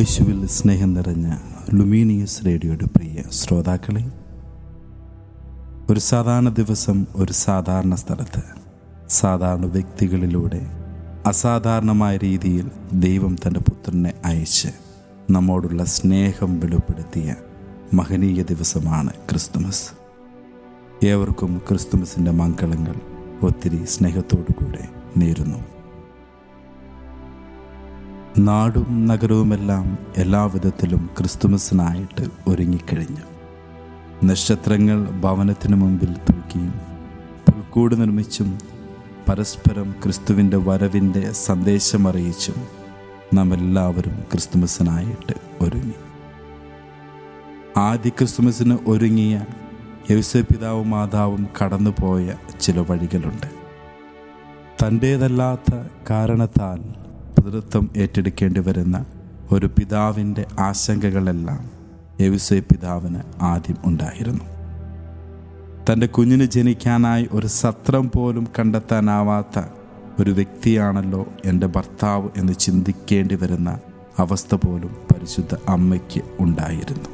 യേശുവിൽ സ്നേഹം നിറഞ്ഞ ലുമീനിയസ് റേഡിയോയുടെ പ്രിയ ശ്രോതാക്കളെ ഒരു സാധാരണ ദിവസം ഒരു സാധാരണ സ്ഥലത്ത് സാധാരണ വ്യക്തികളിലൂടെ അസാധാരണമായ രീതിയിൽ ദൈവം തന്റെ പുത്രനെ അയച്ച് നമ്മോടുള്ള സ്നേഹം വെളിപ്പെടുത്തിയ മഹനീയ ദിവസമാണ് ക്രിസ്തുമസ്. ഏവർക്കും ക്രിസ്തുമസിന്റെ മംഗളങ്ങൾ ഒത്തിരി സ്നേഹത്തോടു കൂടെ നേരുന്നു. നാടും നഗരവുമെല്ലാം എല്ലാവിധത്തിലും ക്രിസ്തുമസിനായിട്ട് ഒരുങ്ങിക്കഴിഞ്ഞു. നക്ഷത്രങ്ങൾ ഭവനത്തിനു മുമ്പിൽ തൂക്കിയും പുൽക്കൂട് നിർമ്മിച്ചും പരസ്പരം ക്രിസ്തുവിന്റെ വരവിന്റെ സന്ദേശമറിയിച്ചും നാം എല്ലാവരും ക്രിസ്തുമസിനായിട്ട് ഒരുങ്ങി. ആദ്യ ക്രിസ്തുമസിന് ഒരുങ്ങിയ യൗസ പിതാവും മാതാവും കടന്നുപോയ ചില വഴികളുണ്ട്. തന്റേതല്ലാത്ത കാരണത്താൽ പിതൃത്വം ഏറ്റെടുക്കേണ്ടി വരുന്ന ഒരു പിതാവിന്റെ ആശങ്കകളെല്ലാം യൗസെ പിതാവിന് ആദ്യം ഉണ്ടായിരുന്നു. തന്റെ കുഞ്ഞിന് ജനിക്കാനായി ഒരു സത്രം പോലും കണ്ടെത്താനാവാത്ത ഒരു വ്യക്തിയാണല്ലോ എന്റെ ഭർത്താവ് എന്ന് ചിന്തിക്കേണ്ടി വരുന്ന അവസ്ഥ പോലും പരിശുദ്ധ അമ്മയ്ക്ക് ഉണ്ടായിരുന്നു.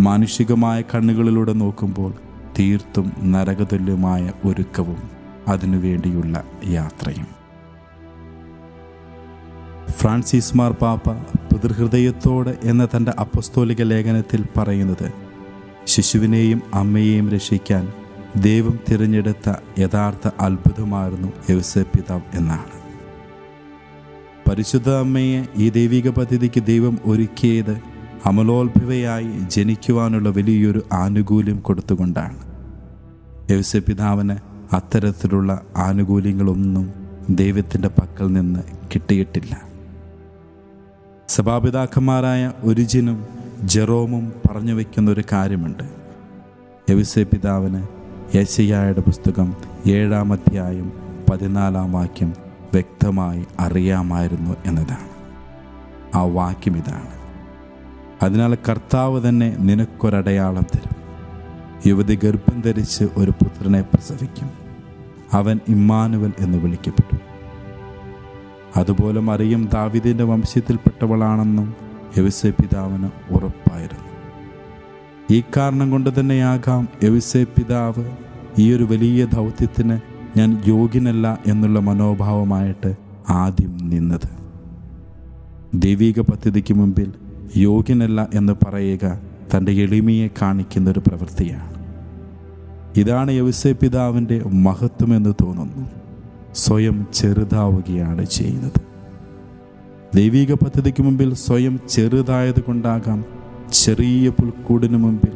മാനുഷികമായ കണ്ണുകളിലൂടെ നോക്കുമ്പോൾ തീർത്തും നരകതുല്യമായ ഒരുക്കവും അതിനുവേണ്ടിയുള്ള യാത്രയും. ഫ്രാൻസിസ് മാർ പാപ്പ പിതൃഹൃദയത്തോട് എന്ന തന്റെ അപ്പസ്തോലിക ലേഖനത്തിൽ പറയുന്നത് ശിശുവിനെയും അമ്മയെയും രക്ഷിക്കാൻ ദൈവം തിരഞ്ഞെടുത്ത യഥാർത്ഥ അത്ഭുതമായിരുന്നു യവസപിതാവ് എന്നാണ്. പരിശുദ്ധ അമ്മയെ ഈ ദൈവിക പദ്ധതിക്ക് ദൈവം ഒരുക്കിയത് അമലോത്ഭവയായി ജനിക്കുവാനുള്ള വലിയൊരു ആനുകൂല്യം കൊടുത്തുകൊണ്ടാണ്. യവസപിതാവിന് അത്തരത്തിലുള്ള ആനുകൂല്യങ്ങളൊന്നും ദൈവത്തിന്റെ പക്കൽ നിന്ന് കിട്ടിയിട്ടില്ല. സഭാപിതാക്കന്മാരായ ഒരിജിനും ജെറോമും പറഞ്ഞു വയ്ക്കുന്ന ഒരു കാര്യമുണ്ട്. യവിസെ പിതാവിന് യശയായുടെ പുസ്തകം ഏഴാം അധ്യായം പതിനാലാം വാക്യം വ്യക്തമായി അറിയാമായിരുന്നു എന്നതാണ്. ആ വാക്യം ഇതാണ്. അതിനാൽ കർത്താവ് തന്നെ നിനക്കൊരടയാളം തരും. യുവതി ഗർഭം ധരിച്ച് ഒരു പുത്രനെ പ്രസവിക്കും. അവൻ ഇമ്മാനുവൽ എന്ന് വിളിക്കപ്പെട്ടു അതുപോലെ മറിയം ദാവിദിന്റെ വംശത്തിൽപ്പെട്ടവളാണെന്നും എവിസെ പിതാവിന് ഉറപ്പായിരുന്നു. ഈ കാരണം കൊണ്ട് തന്നെയാകാം എവിസെ പിതാവ് ഈ ഒരു വലിയ ദൗത്യത്തിന് ഞാൻ യോഗ്യനല്ല എന്നുള്ള മനോഭാവമായിട്ട് ആദ്യം നിന്നത്. ദൈവിക പദ്ധതിക്ക് മുമ്പിൽ യോഗ്യനല്ല എന്ന് പറയുക തന്റെ എളിമയെ കാണിക്കുന്ന ഒരു പ്രവൃത്തിയാണ്. ഇതാണ് യവിസെ പിതാവിന്റെ മഹത്വമെന്ന് തോന്നുന്നു. സ്വയം ചെറുതാവുകയാണ് ചെയ്യുന്നത്. ദൈവിക പദ്ധതിക്ക് മുമ്പിൽ സ്വയം ചെറുതായത് കൊണ്ടാകാം ചെറിയ പുൽക്കൂടിന് മുമ്പിൽ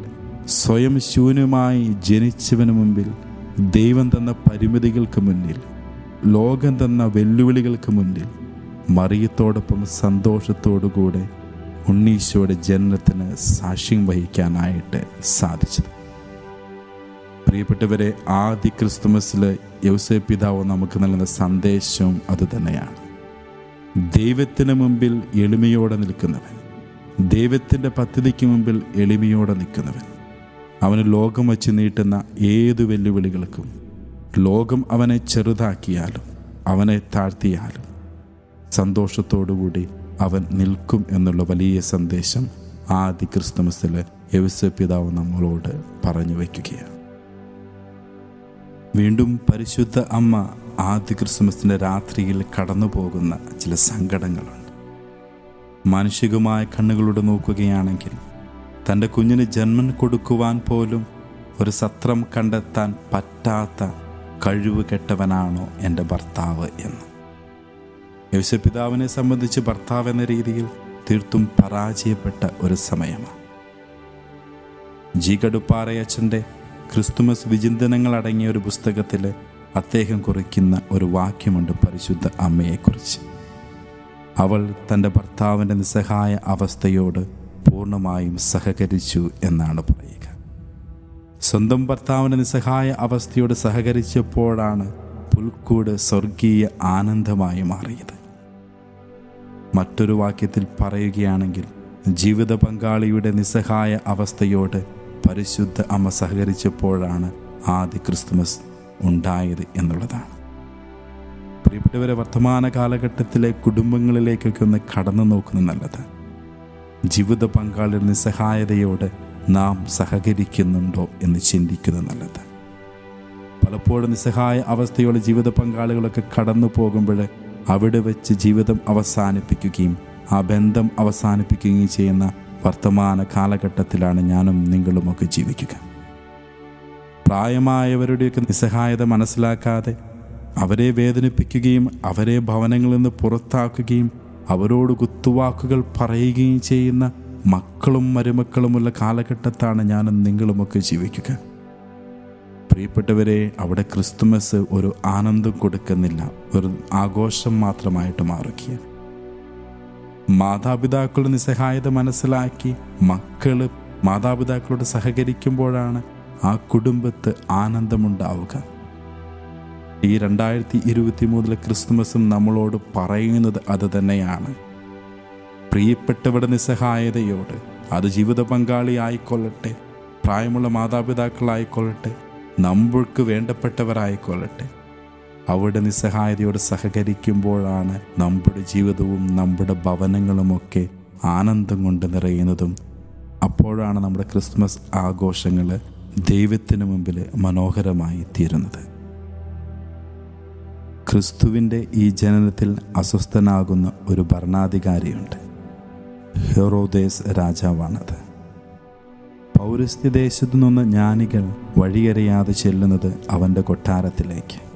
സ്വയം ശൂന്യമായി ജനിച്ചവന് മുമ്പിൽ ദൈവം തന്ന പരിമിതികൾക്ക് മുന്നിൽ ലോകം തന്ന വെല്ലുവിളികൾക്ക് മുന്നിൽ മറിയത്തോടൊപ്പം സന്തോഷത്തോടുകൂടെ ഉണ്ണീശോയുടെ ജനനത്തിന് സാക്ഷ്യം വഹിക്കാനായിട്ട് സാധിച്ചത്. പ്രിയപ്പെട്ടവരെ ആദ്യ ക്രിസ്തുമസിൽ യൗസേ പിതാവ് നമുക്ക് നൽകുന്ന സന്ദേശവും അതുതന്നെയാണ് ദൈവത്തിന് മുമ്പിൽ എളിമയോടെ നിൽക്കുന്നവൻ ദൈവത്തിന്റെ പദ്ധതിക്ക് മുമ്പിൽ എളിമയോടെ നിൽക്കുന്നവൻ അവന് ലോകം വച്ച് നീട്ടുന്ന ഏതു വെല്ലുവിളികൾക്കും ലോകം അവനെ ചെറുതാക്കിയാലും അവനെ താഴ്ത്തിയാലും സന്തോഷത്തോടുകൂടി അവൻ നിൽക്കും എന്നുള്ള വലിയ സന്ദേശം ആദ്യ ക്രിസ്തുമസിൽ യവസ പിതാവ് നമ്മളോട് പറഞ്ഞു വയ്ക്കുകയാണ്. വീണ്ടും പരിശുദ്ധ അമ്മ ആദ്യ ക്രിസ്മസിന്റെ രാത്രിയിൽ കടന്നു പോകുന്ന ചില സങ്കടങ്ങളുണ്ട്. മാനുഷികമായ കണ്ണുകളോട് നോക്കുകയാണെങ്കിൽ തന്റെ കുഞ്ഞിന് ജന്മം കൊടുക്കുവാൻ പോലും ഒരു സത്രം കണ്ടെത്താൻ പറ്റാത്ത കഴിവ് കെട്ടവനാണോ എന്റെ ഭർത്താവ് എന്ന്. യേശുപിതാവിനെ സംബന്ധിച്ച് ഭർത്താവ് എന്ന രീതിയിൽ തീർത്തും പരാജയപ്പെട്ട ഒരു സമയമാണ്. ജി കടുപ്പാറയച്ചന്റെ ക്രിസ്തുമസ് വിചിന്തനങ്ങൾ അടങ്ങിയ ഒരു പുസ്തകത്തിൽ അദ്ദേഹം കുറിക്കുന്ന ഒരു വാക്യമുണ്ട് പരിശുദ്ധ അമ്മയെക്കുറിച്ച്. അവൾ തന്റെ ഭർത്താവിന്റെ നിസ്സഹായ അവസ്ഥയോട് പൂർണമായും സഹകരിച്ചു എന്നാണ് പറയുക. സ്വന്തം ഭർത്താവിന്റെ നിസ്സഹായ അവസ്ഥയോട് സഹകരിച്ചപ്പോഴാണ് പുൽക്കൂട് സ്വർഗീയ ആനന്ദമായി മാറിയത്. മറ്റൊരു വാക്യത്തിൽ പറയുകയാണെങ്കിൽ ജീവിത പങ്കാളിയുടെ നിസ്സഹായ അവസ്ഥയോട് പരിശുദ്ധ അമ്മ സഹകരിച്ചപ്പോഴാണ് ആദ്യ ക്രിസ്തുമസ് ഉണ്ടായത് എന്നുള്ളതാണ്. പ്രിയപ്പെട്ടവരെ വർത്തമാന കാലഘട്ടത്തിലെ കുടുംബങ്ങളിലേക്കൊക്കെ ഒന്ന് കടന്നു നോക്കുന്നത് നല്ലത്. ജീവിത പങ്കാളിയുടെ നിസ്സഹായതയോട് നാം സഹകരിക്കുന്നുണ്ടോ എന്ന് ചിന്തിക്കുന്നത് നല്ലത്. പലപ്പോഴും നിസ്സഹായ അവസ്ഥയുള്ള ജീവിത പങ്കാളികളൊക്കെ കടന്നു പോകുമ്പോൾ അവിടെ വെച്ച് ജീവിതം അവസാനിപ്പിക്കുകയും ആ ബന്ധം അവസാനിപ്പിക്കുകയും ചെയ്യുന്ന വർത്തമാന കാലഘട്ടത്തിലാണ് ഞാനും നിങ്ങളുമൊക്കെ ജീവിക്കുക. പ്രായമായവരുടെയൊക്കെ നിസ്സഹായത മനസ്സിലാക്കാതെ അവരെ വേദനിപ്പിക്കുകയും അവരെ ഭവനങ്ങളിൽ നിന്ന് പുറത്താക്കുകയും അവരോട് കുത്തുവാക്കുകൾ പറയുകയും ചെയ്യുന്ന മക്കളും മരുമക്കളുമുള്ള കാലഘട്ടത്താണ് ഞാനും നിങ്ങളുമൊക്കെ ജീവിക്കുക. പ്രിയപ്പെട്ടവരെ അവിടെ ക്രിസ്തുമസ് ഒരു ആനന്ദം കൊടുക്കുന്നില്ല. ഒരു ആഘോഷം മാത്രമായിട്ട് മാറുകയാണ്. മാതാപിതാക്കളുടെ നിസ്സഹായത മനസ്സിലാക്കി മക്കൾ മാതാപിതാക്കളോട് സഹകരിക്കുമ്പോഴാണ് ആ കുടുംബത്ത് ആനന്ദമുണ്ടാവുക. ഈ രണ്ടായിരത്തി ഇരുപത്തി മൂന്നിലെ ക്രിസ്തുമസും നമ്മളോട് പറയുന്നത് അത് തന്നെയാണ്. പ്രിയപ്പെട്ടവരുടെ നിസ്സഹായതയോട് അത് ജീവിത പങ്കാളി ആയിക്കൊള്ളട്ടെ പ്രായമുള്ള മാതാപിതാക്കളായിക്കൊള്ളട്ടെ നമ്മൾക്ക് വേണ്ടപ്പെട്ടവരായിക്കൊള്ളട്ടെ അവിടെ നിസ്സഹായതയോട് സഹകരിക്കുമ്പോഴാണ് നമ്മുടെ ജീവിതവും നമ്മുടെ ഭവനങ്ങളുമൊക്കെ ആനന്ദം കൊണ്ട് നിറയുന്നതും. അപ്പോഴാണ് നമ്മുടെ ക്രിസ്മസ് ആഘോഷങ്ങൾ ദൈവത്തിന് മുമ്പിൽ മനോഹരമായി തീരുന്നത്. ക്രിസ്തുവിന്റെ ഈ ജനനത്തിൽ അസ്വസ്ഥനാകുന്ന ഒരു ഭരണാധികാരിയുണ്ട്. ഹെറോദേസ് രാജാവാണത്. പൗരസ്ത്യദേശത്തു നിന്ന് ജ്ഞാനികൾ വഴിയറിയാതെ ചെല്ലുന്നത് അവന്റെ കൊട്ടാരത്തിലേക്ക്.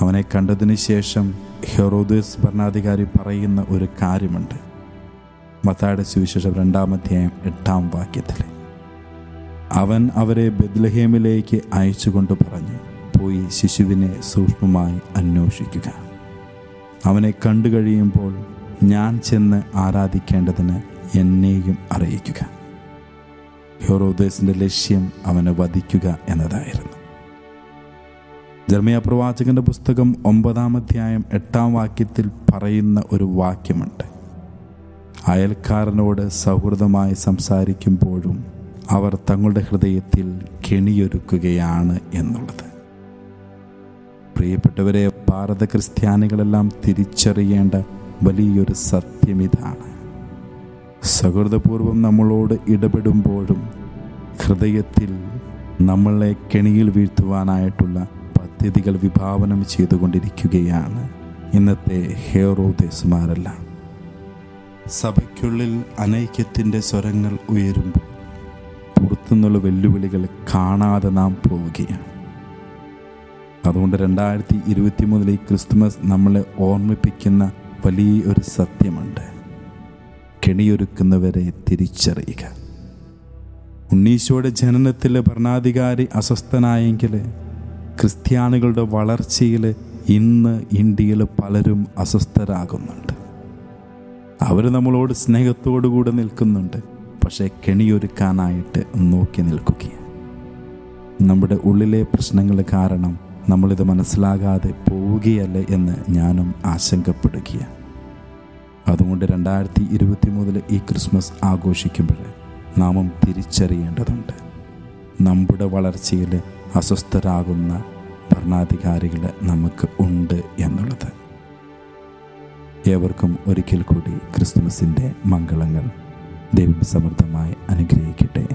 അവനെ കണ്ടതിന് ശേഷം ഹെറോദേസ് ഭരണാധികാരി പറയുന്ന ഒരു കാര്യമുണ്ട്. മത്തായുടെ സുവിശേഷം രണ്ടാമധ്യായം എട്ടാം വാക്യത്തിൽ. അവൻ അവരെ ബദ്ലഹേമിലേക്ക് അയച്ചുകൊണ്ട് പറഞ്ഞു പോയി ശിശുവിനെ സൂക്ഷ്മമായി അന്വേഷിക്കുക. അവനെ കണ്ടു കഴിയുമ്പോൾ ഞാൻ ചെന്ന് ആരാധിക്കേണ്ടതിന് എന്നെയും അറിയിക്കുക. ഹെറോദേസിന്റെ ലക്ഷ്യം അവനെ വധിക്കുക എന്നതായിരുന്നു. ജർമിയ പ്രവാചകന്റെ പുസ്തകം ഒമ്പതാം അധ്യായം എട്ടാം വാക്യത്തിൽ പറയുന്ന ഒരു വാക്യമുണ്ട്. അയൽക്കാരനോട് സൗഹൃദമായി സംസാരിക്കുമ്പോഴും അവർ തങ്ങളുടെ ഹൃദയത്തിൽ കെണിയൊരുക്കുകയാണ് എന്നുള്ളത്. പ്രിയപ്പെട്ടവരെ ഭാരത ക്രിസ്ത്യാനികളെല്ലാം തിരിച്ചറിയേണ്ട വലിയൊരു സത്യം ഇതാണ്. സൗഹൃദപൂർവം നമ്മളോട് ഇടപെടുമ്പോഴും ഹൃദയത്തിൽ നമ്മളെ കെണിയിൽ വീഴ്ത്തുവാനായിട്ടുള്ള പദ്ധതികൾ വിഭാവനം ചെയ്തുകൊണ്ടിരിക്കുകയാണ്. ഇന്നത്തെ ഹേറോദേസുമാരല്ല. സഭയ്ക്കുള്ളിൽ അനൈക്യത്തിന്റെ സ്വരങ്ങൾ ഉയരുമ്പോൾ പുറത്തുനിന്നുള്ള വെല്ലുവിളികൾ കാണാതെ നാം പോവുകയാണ്. അതുകൊണ്ട് രണ്ടായിരത്തി ഇരുപത്തി മൂന്നിലെ ക്രിസ്തുമസ് നമ്മളെ ഓർമ്മിപ്പിക്കുന്ന വലിയ ഒരു സത്യമുണ്ട്. കെണിയൊരുക്കുന്നവരെ തിരിച്ചറിയുക. ഉണ്ണീശോയുടെ ജനനത്തിൽ ഭരണാധികാരി അസ്വസ്ഥനായെങ്കിൽ ക്രിസ്ത്യാനികളുടെ വളർച്ചയിൽ ഇന്ന് ഇന്ത്യയിൽ പലരും അസ്വസ്ഥരാകുന്നുണ്ട്. അവർ നമ്മളോട് സ്നേഹത്തോടുകൂടെ നിൽക്കുന്നുണ്ട്. പക്ഷേ കെണിയൊരുക്കാനായിട്ട് നോക്കി നിൽക്കുകയാണ്. നമ്മുടെ ഉള്ളിലെ പ്രശ്നങ്ങൾ കാരണം നമ്മളിത് മനസ്സിലാകാതെ പോവുകയല്ലേ എന്ന് ഞാനും ആശങ്കപ്പെടുകയാണ്. അതുകൊണ്ട് രണ്ടായിരത്തി ഇരുപത്തി മൂന്നിൽ ഈ ക്രിസ്മസ് ആഘോഷിക്കുമ്പോൾ നാമം തിരിച്ചറിയേണ്ടതുണ്ട്. നമ്മുടെ വളർച്ചയിൽ അസ്വസ്ഥരാകുന്ന ഭരണാധികാരികൾ നമുക്ക് ഉണ്ട് എന്നുള്ളത്. ഏവർക്കും ഒരിക്കൽ കൂടി ക്രിസ്തുമസിന്റെ മംഗളങ്ങൾ ദൈവം സമൃദ്ധമായി അനുഗ്രഹിക്കട്ടെ.